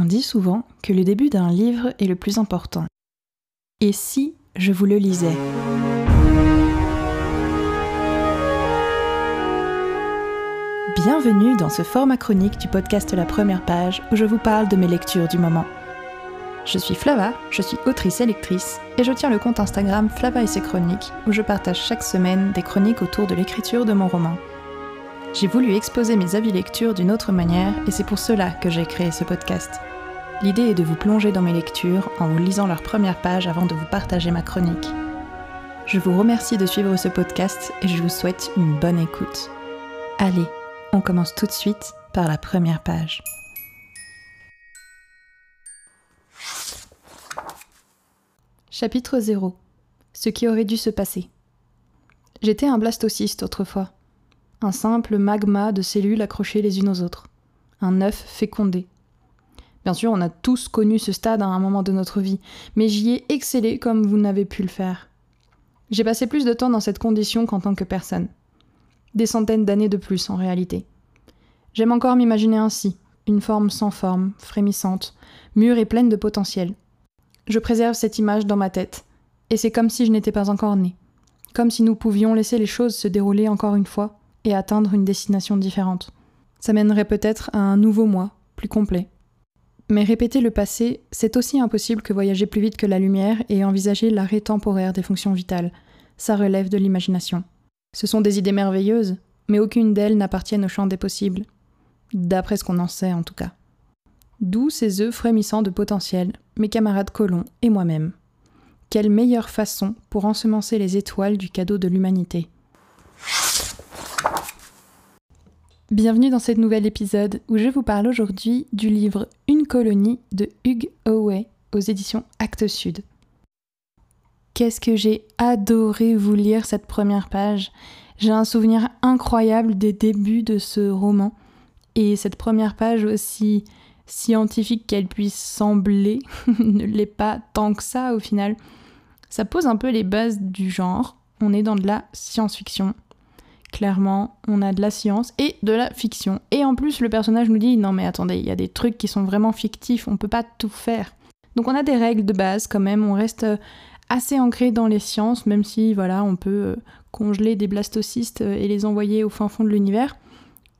On dit souvent que le début d'un livre est le plus important. Et si je vous le lisais? Bienvenue dans ce format chronique du podcast La Première Page où je vous parle de mes lectures du moment. Je suis Flava, je suis autrice et lectrice et je tiens le compte Instagram Flava et ses chroniques où je partage chaque semaine des chroniques autour de l'écriture de mon roman. J'ai voulu exposer mes avis lecture d'une autre manière et c'est pour cela que j'ai créé ce podcast. L'idée est de vous plonger dans mes lectures en vous lisant leurs premières pages avant de vous partager ma chronique. Je vous remercie de suivre ce podcast et je vous souhaite une bonne écoute. Allez, on commence tout de suite par la première page. Chapitre 0 Ce qui aurait dû se passer. J'étais un blastocyste autrefois. Un simple magma de cellules accrochées les unes aux autres. Un œuf fécondé. Bien sûr, on a tous connu ce stade à un moment de notre vie, mais j'y ai excellé comme vous n'avez pu le faire. J'ai passé plus de temps dans cette condition qu'en tant que personne. Des centaines d'années de plus en réalité. J'aime encore m'imaginer ainsi, une forme sans forme, frémissante, mûre et pleine de potentiel. Je préserve cette image dans ma tête, et c'est comme si je n'étais pas encore née, comme si nous pouvions laisser les choses se dérouler encore une fois et atteindre une destination différente. Ça mènerait peut-être à un nouveau moi, plus complet. Mais répéter le passé, c'est aussi impossible que voyager plus vite que la lumière et envisager l'arrêt temporaire des fonctions vitales. Ça relève de l'imagination. Ce sont des idées merveilleuses, mais aucune d'elles n'appartiennent au champ des possibles. D'après ce qu'on en sait en tout cas. D'où ces œufs frémissants de potentiel, mes camarades colons et moi-même. Quelle meilleure façon pour ensemencer les étoiles du cadeau de l'humanité. Bienvenue dans ce nouvel épisode où je vous parle aujourd'hui du livre Une colonie de Hugh Howey aux éditions Actes Sud. Qu'est-ce que j'ai adoré vous lire cette première page. J'ai un souvenir incroyable des débuts de ce roman. Et cette première page, aussi scientifique qu'elle puisse sembler, ne l'est pas tant que ça au final. Ça pose un peu les bases du genre. On est dans de la science-fiction. Clairement, on a de la science et de la fiction. Et en plus, le personnage nous dit non mais attendez, il y a des trucs qui sont vraiment fictifs, on peut pas tout faire. Donc on a des règles de base quand même, on reste assez ancré dans les sciences, même si voilà, on peut euh, congeler des blastocystes euh, et les envoyer au fin fond de l'univers,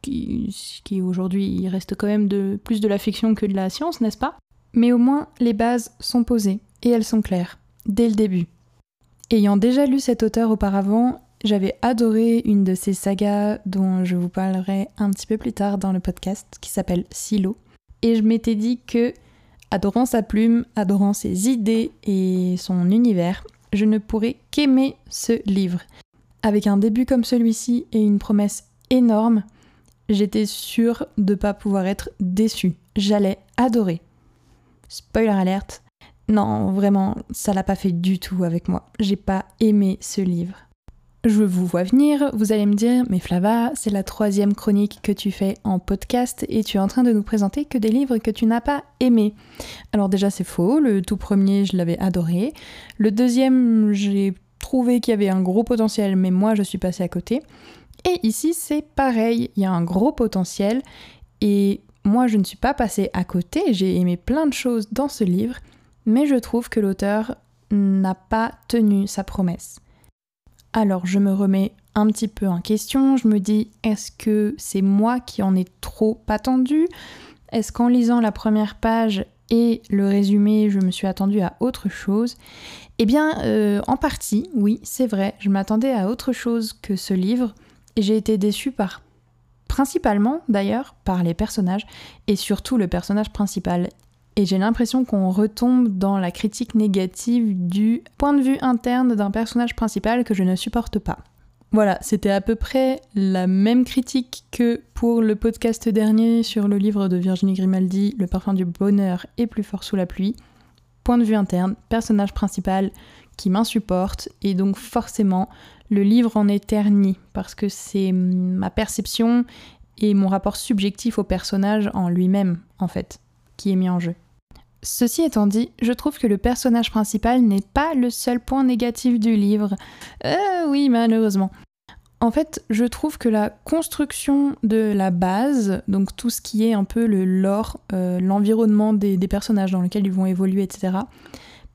qui, aujourd'hui reste quand même plus de la fiction que de la science, n'est-ce pas? Mais au moins, les bases sont posées, et elles sont claires, dès le début. Ayant déjà lu cet auteur auparavant, j'avais adoré une de ses sagas dont je vous parlerai un petit peu plus tard dans le podcast, qui s'appelle Silo. Et je m'étais dit que Adorant sa plume, adorant ses idées et son univers, je ne pourrais qu'aimer ce livre. Avec un début comme celui-ci et une promesse énorme, j'étais sûre de ne pas pouvoir être déçue. J'allais adorer. Spoiler alerte. Non, vraiment, ça l'a pas fait du tout avec moi. J'ai pas aimé ce livre. Je vous vois venir, vous allez me dire, mais Flava, c'est la troisième chronique que tu fais en podcast et tu es en train de nous présenter que des livres que tu n'as pas aimés. Alors déjà c'est faux, le tout premier je l'avais adoré, le deuxième j'ai trouvé qu'il y avait un gros potentiel mais moi je suis passée à côté. Et ici c'est pareil, il y a un gros potentiel et moi je ne suis pas passée à côté, j'ai aimé plein de choses dans ce livre, mais je trouve que l'auteur n'a pas tenu sa promesse. Alors je me remets un petit peu en question, je me dis est-ce que c'est moi qui en ai trop attendu? Est-ce qu'en lisant la première page et le résumé, je me suis attendue à autre chose? Eh bien, euh, en partie, oui, c'est vrai, je m'attendais à autre chose que ce livre et j'ai été déçue par principalement d'ailleurs par les personnages et surtout le personnage principal et j'ai l'impression qu'on retombe dans la critique négative du point de vue interne d'un personnage principal que je ne supporte pas. Voilà, c'était à peu près la même critique que pour le podcast dernier sur le livre de Virginie Grimaldi, Le parfum du bonheur est plus fort sous la pluie. Point de vue interne, personnage principal qui m'insupporte, et donc forcément, le livre en est terni, parce que c'est ma perception et mon rapport subjectif au personnage en lui-même, en fait, qui est mis en jeu. Ceci étant dit, je trouve que le personnage principal n'est pas le seul point négatif du livre. Euh, oui, malheureusement. En fait, je trouve que la construction de la base, donc tout ce qui est un peu le lore, euh, l'environnement des, personnages dans lesquels ils vont évoluer, etc.,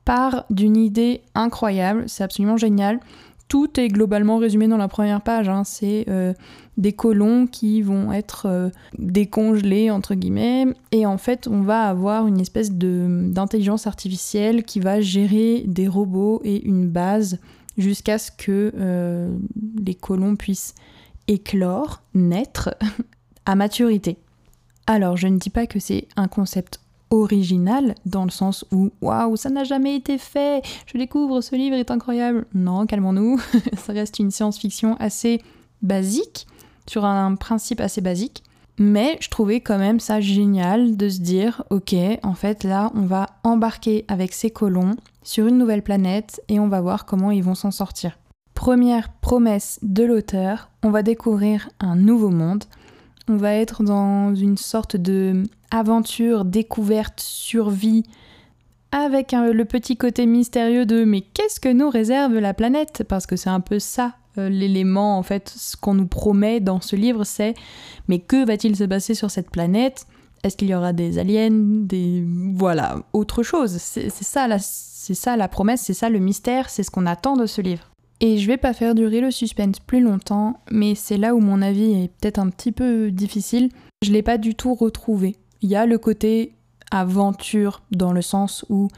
part d'une idée incroyable, c'est absolument génial. Tout est globalement résumé dans la première page, hein. c'est euh, des colons qui vont être euh, décongelés, entre guillemets, et en fait on va avoir une espèce d'intelligence artificielle qui va gérer des robots et une base jusqu'à ce que euh, les colons puissent éclore, naître à maturité. Alors, je ne dis pas que c'est un concept original dans le sens où waouh, ça n'a jamais été fait, je découvre, ce livre est incroyable. Non, calmons-nous, ça reste une science-fiction assez basique, sur un principe assez basique. Mais je trouvais quand même ça génial de se dire, ok, en fait là, on va embarquer avec ces colons sur une nouvelle planète et on va voir comment ils vont s'en sortir. Première promesse de l'auteur, on va découvrir un nouveau monde. On va être dans une sorte de aventure, découverte, survie, avec le petit côté mystérieux de mais qu'est-ce que nous réserve la planète? Parce que c'est un peu ça euh, l'élément en fait, ce qu'on nous promet dans ce livre, c'est mais que va-t-il se passer sur cette planète? Est-ce qu'il y aura des aliens, des voilà autre chose C'est ça la c'est ça la promesse, c'est ça le mystère, c'est ce qu'on attend de ce livre. Et je vais pas faire durer le suspense plus longtemps, mais c'est là où mon avis est peut-être un petit peu difficile. Je l'ai pas du tout retrouvé. Il y a le côté aventure dans le sens où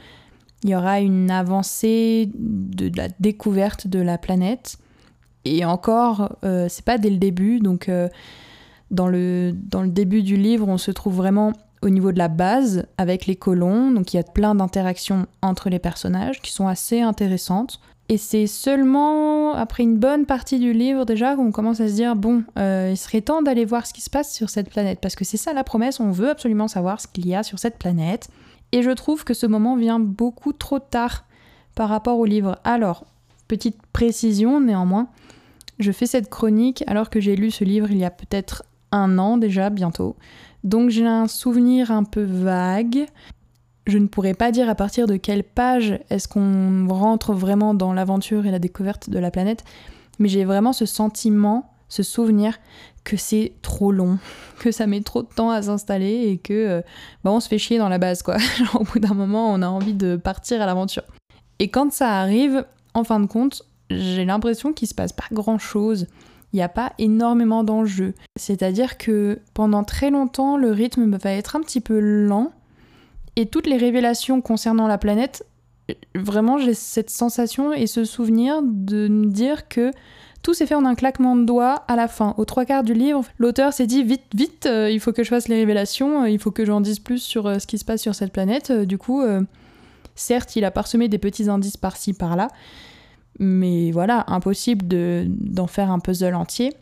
il y aura une avancée de, la découverte de la planète. Et encore, euh, c'est pas dès le début, donc euh, dans, le, dans le début du livre, on se trouve vraiment au niveau de la base avec les colons. Donc il y a plein d'interactions entre les personnages qui sont assez intéressantes. Et c'est seulement après une bonne partie du livre déjà qu'on commence à se dire bon, euh, il serait temps d'aller voir ce qui se passe sur cette planète parce que c'est ça la promesse, on veut absolument savoir ce qu'il y a sur cette planète. Et je trouve que ce moment vient beaucoup trop tard par rapport au livre. Alors, petite précision néanmoins, je fais cette chronique alors que j'ai lu ce livre il y a peut-être un an déjà bientôt. Donc j'ai un souvenir un peu vague. Je ne pourrais pas dire à partir de quelle page est-ce qu'on rentre vraiment dans l'aventure et la découverte de la planète, mais j'ai vraiment ce sentiment, ce souvenir que c'est trop long, que ça met trop de temps à s'installer et que euh, bah, on se fait chier dans la base quoi. au bout d'un moment, on a envie de partir à l'aventure. Et quand ça arrive, en fin de compte, j'ai l'impression qu'il se passe pas grand chose il n'y a pas énormément d'enjeux. C'est-à-dire que pendant très longtemps, le rythme va être un petit peu lent et toutes les révélations concernant la planète, vraiment j'ai cette sensation et ce souvenir de me dire que tout s'est fait en un claquement de doigts à la fin. Aux trois quarts du livre, l'auteur s'est dit vite, vite, euh, il faut que je fasse les révélations, euh, il faut que j'en dise plus sur euh, ce qui se passe sur cette planète. du coup, certes, il a parsemé des petits indices par-ci, par-là, mais voilà, impossible d'en faire un puzzle entier.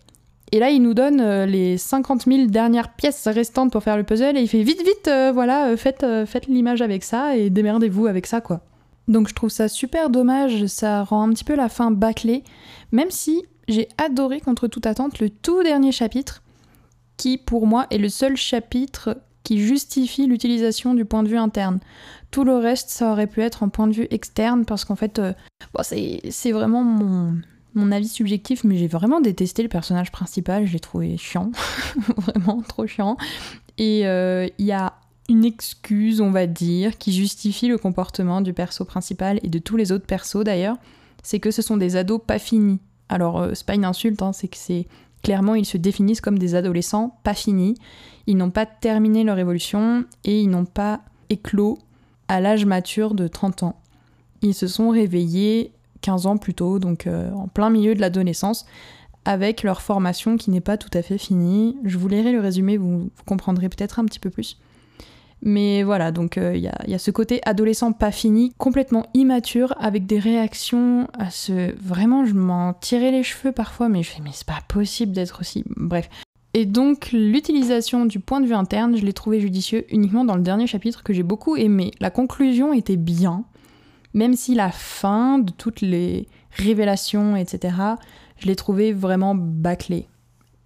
Et là, il nous donne euh, les 50 000 dernières pièces restantes pour faire le puzzle et il fait vite, vite, euh, voilà, euh, faites, l'image avec ça et démerdez-vous avec ça, quoi. Donc je trouve ça super dommage, ça rend un petit peu la fin bâclée, même si j'ai adoré contre toute attente le tout dernier chapitre, qui pour moi est le seul chapitre qui justifie l'utilisation du point de vue interne. Tout le reste, ça aurait pu être un point de vue externe parce qu'en fait, c'est vraiment mon, mon avis subjectif, mais j'ai vraiment détesté le personnage principal, je l'ai trouvé chiant, vraiment trop chiant. Et euh, il y a une excuse, on va dire, qui justifie le comportement du perso principal et de tous les autres persos d'ailleurs, c'est que ce sont des ados pas finis. Alors, euh, c'est pas une insulte, hein, c'est que c'est clairement, ils se définissent comme des adolescents pas finis. Ils n'ont pas terminé leur évolution et ils n'ont pas éclos à l'âge mature de 30 ans. Ils se sont réveillés 15 ans plus tôt, donc euh, en plein milieu de l'adolescence, avec leur formation qui n'est pas tout à fait finie. Je vous lirai le résumé, vous, comprendrez peut-être un petit peu plus. Mais voilà, donc euh, il y, a ce côté adolescent pas fini, complètement immature, avec des réactions à ce... Vraiment, je m'en tirais les cheveux parfois, mais je fais, mais c'est pas possible d'être aussi... Bref, et donc l'utilisation du point de vue interne, je l'ai trouvé judicieux uniquement dans le dernier chapitre que j'ai beaucoup aimé. La conclusion était bien, même si la fin de toutes les révélations, etc., je l'ai trouvé vraiment bâclée.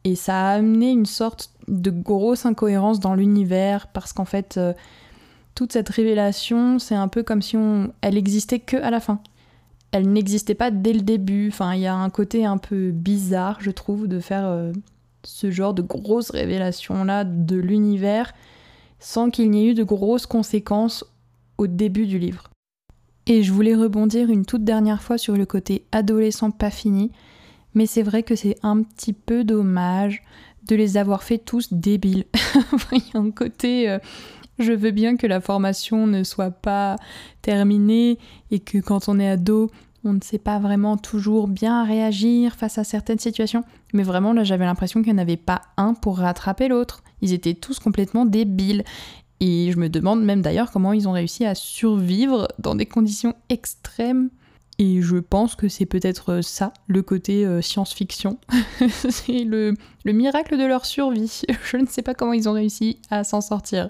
Et ça a amené une sorte de grosse incohérence dans l'univers, parce qu'en fait, euh, toute cette révélation, c'est un peu comme si on... elle existait que à la fin. elle n'existait pas dès le début. Enfin, il y a un côté un peu bizarre, je trouve, de faire euh, ce genre de grosses révélations-là de l'univers sans qu'il n'y ait eu de grosses conséquences au début du livre. Et je voulais rebondir une toute dernière fois sur le côté adolescent pas fini, mais c'est vrai que c'est un petit peu dommage de les avoir fait tous débiles. Il y a un côté... Euh, je veux bien que la formation ne soit pas terminée et que quand on est ado, on ne sait pas vraiment toujours bien réagir face à certaines situations. Mais vraiment, là, j'avais l'impression qu'il n'y en avait pas un pour rattraper l'autre. Ils étaient tous complètement débiles. Et je me demande même d'ailleurs comment ils ont réussi à survivre dans des conditions extrêmes. Et je pense que c'est peut-être ça, le côté euh, science-fiction. c'est le, le miracle de leur survie. Je ne sais pas comment ils ont réussi à s'en sortir.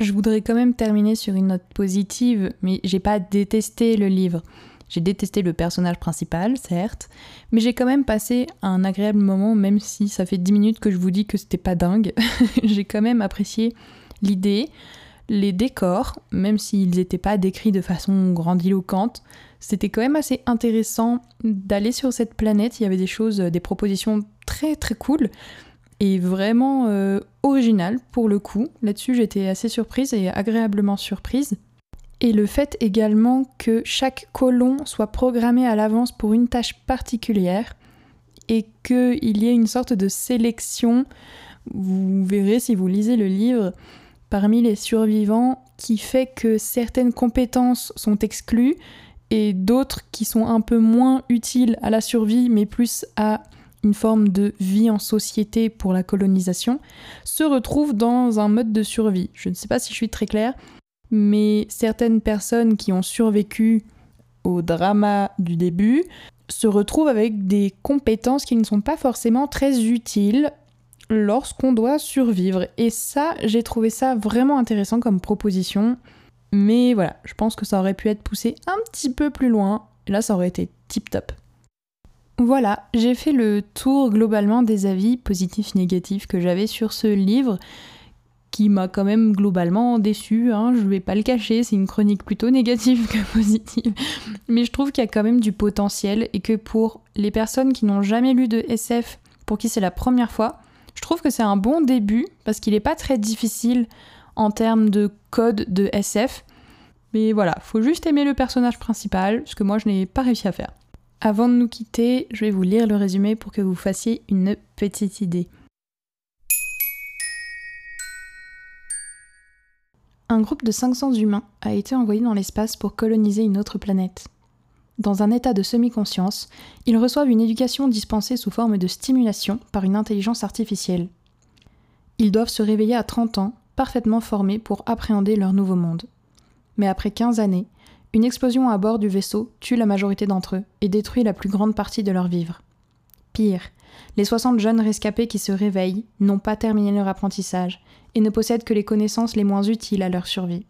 Je voudrais quand même terminer sur une note positive, mais j'ai pas détesté le livre. J'ai détesté le personnage principal, certes, mais j'ai quand même passé un agréable moment, même si ça fait 10 minutes que je vous dis que c'était pas dingue. j'ai quand même apprécié l'idée, les décors, même s'ils n'étaient pas décrits de façon grandiloquente. C'était quand même assez intéressant d'aller sur cette planète. Il y avait des choses, des propositions très très cool et vraiment euh, original pour le coup. Là-dessus, j'étais assez surprise et agréablement surprise. Et le fait également que chaque colon soit programmé à l'avance pour une tâche particulière et qu'il y ait une sorte de sélection, vous verrez si vous lisez le livre, parmi les survivants qui fait que certaines compétences sont exclues et d'autres qui sont un peu moins utiles à la survie mais plus à une forme de vie en société pour la colonisation, se retrouvent dans un mode de survie. Je ne sais pas si je suis très claire, mais certaines personnes qui ont survécu au drama du début se retrouvent avec des compétences qui ne sont pas forcément très utiles lorsqu'on doit survivre. Et ça, j'ai trouvé ça vraiment intéressant comme proposition. Mais voilà, je pense que ça aurait pu être poussé un petit peu plus loin. Là, ça aurait été tip top. Voilà, j'ai fait le tour globalement des avis positifs négatifs que j'avais sur ce livre qui m'a quand même globalement déçu, hein, je vais pas le cacher, c'est une chronique plutôt négative que positive, mais je trouve qu'il y a quand même du potentiel et que pour les personnes qui n'ont jamais lu de SF, pour qui c'est la première fois, je trouve que c'est un bon début parce qu'il n'est pas très difficile en termes de code de SF, mais voilà, faut juste aimer le personnage principal, ce que moi je n'ai pas réussi à faire. Avant de nous quitter, je vais vous lire le résumé pour que vous fassiez une petite idée. Un groupe de 500 humains a été envoyé dans l'espace pour coloniser une autre planète. Dans un état de semi-conscience, ils reçoivent une éducation dispensée sous forme de stimulation par une intelligence artificielle. Ils doivent se réveiller à 30 ans, parfaitement formés pour appréhender leur nouveau monde. Mais après 15 années, une explosion à bord du vaisseau tue la majorité d'entre eux et détruit la plus grande partie de leur vivre. Pire, les 60 jeunes rescapés qui se réveillent n'ont pas terminé leur apprentissage et ne possèdent que les connaissances les moins utiles à leur survie.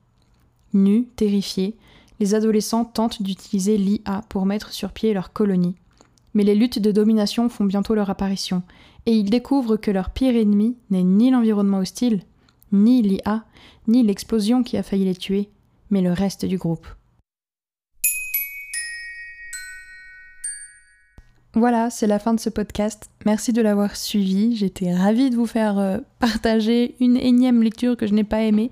Nus, terrifiés, les adolescents tentent d'utiliser l'IA pour mettre sur pied leur colonie. Mais les luttes de domination font bientôt leur apparition, et ils découvrent que leur pire ennemi n'est ni l'environnement hostile, ni l'IA, ni l'explosion qui a failli les tuer, mais le reste du groupe. Voilà, c'est la fin de ce podcast. Merci de l'avoir suivi. J'étais ravie de vous faire euh, partager une énième lecture que je n'ai pas aimée.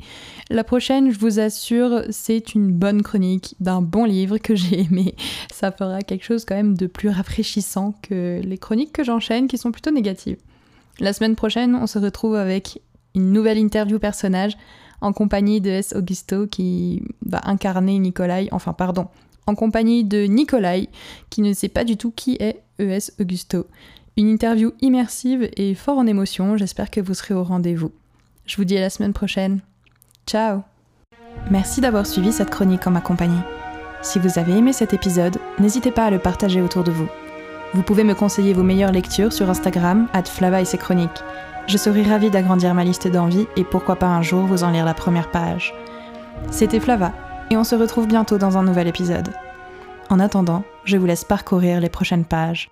La prochaine, je vous assure, c'est une bonne chronique d'un bon livre que j'ai aimé. Ça fera quelque chose quand même de plus rafraîchissant que les chroniques que j'enchaîne qui sont plutôt négatives. La semaine prochaine, on se retrouve avec une nouvelle interview personnage en compagnie de S. Augusto qui va incarner Nikolai, enfin pardon, en compagnie de Nikolai, qui ne sait pas du tout qui est ES Augusto. Une interview immersive et fort en émotion, j'espère que vous serez au rendez-vous. Je vous dis à la semaine prochaine. Ciao Merci d'avoir suivi cette chronique en ma compagnie. Si vous avez aimé cet épisode, n'hésitez pas à le partager autour de vous. Vous pouvez me conseiller vos meilleures lectures sur Instagram, at Flava et ses chroniques. Je serai ravie d'agrandir ma liste d'envies et pourquoi pas un jour vous en lire la première page. C'était Flava, et on se retrouve bientôt dans un nouvel épisode. En attendant, je vous laisse parcourir les prochaines pages.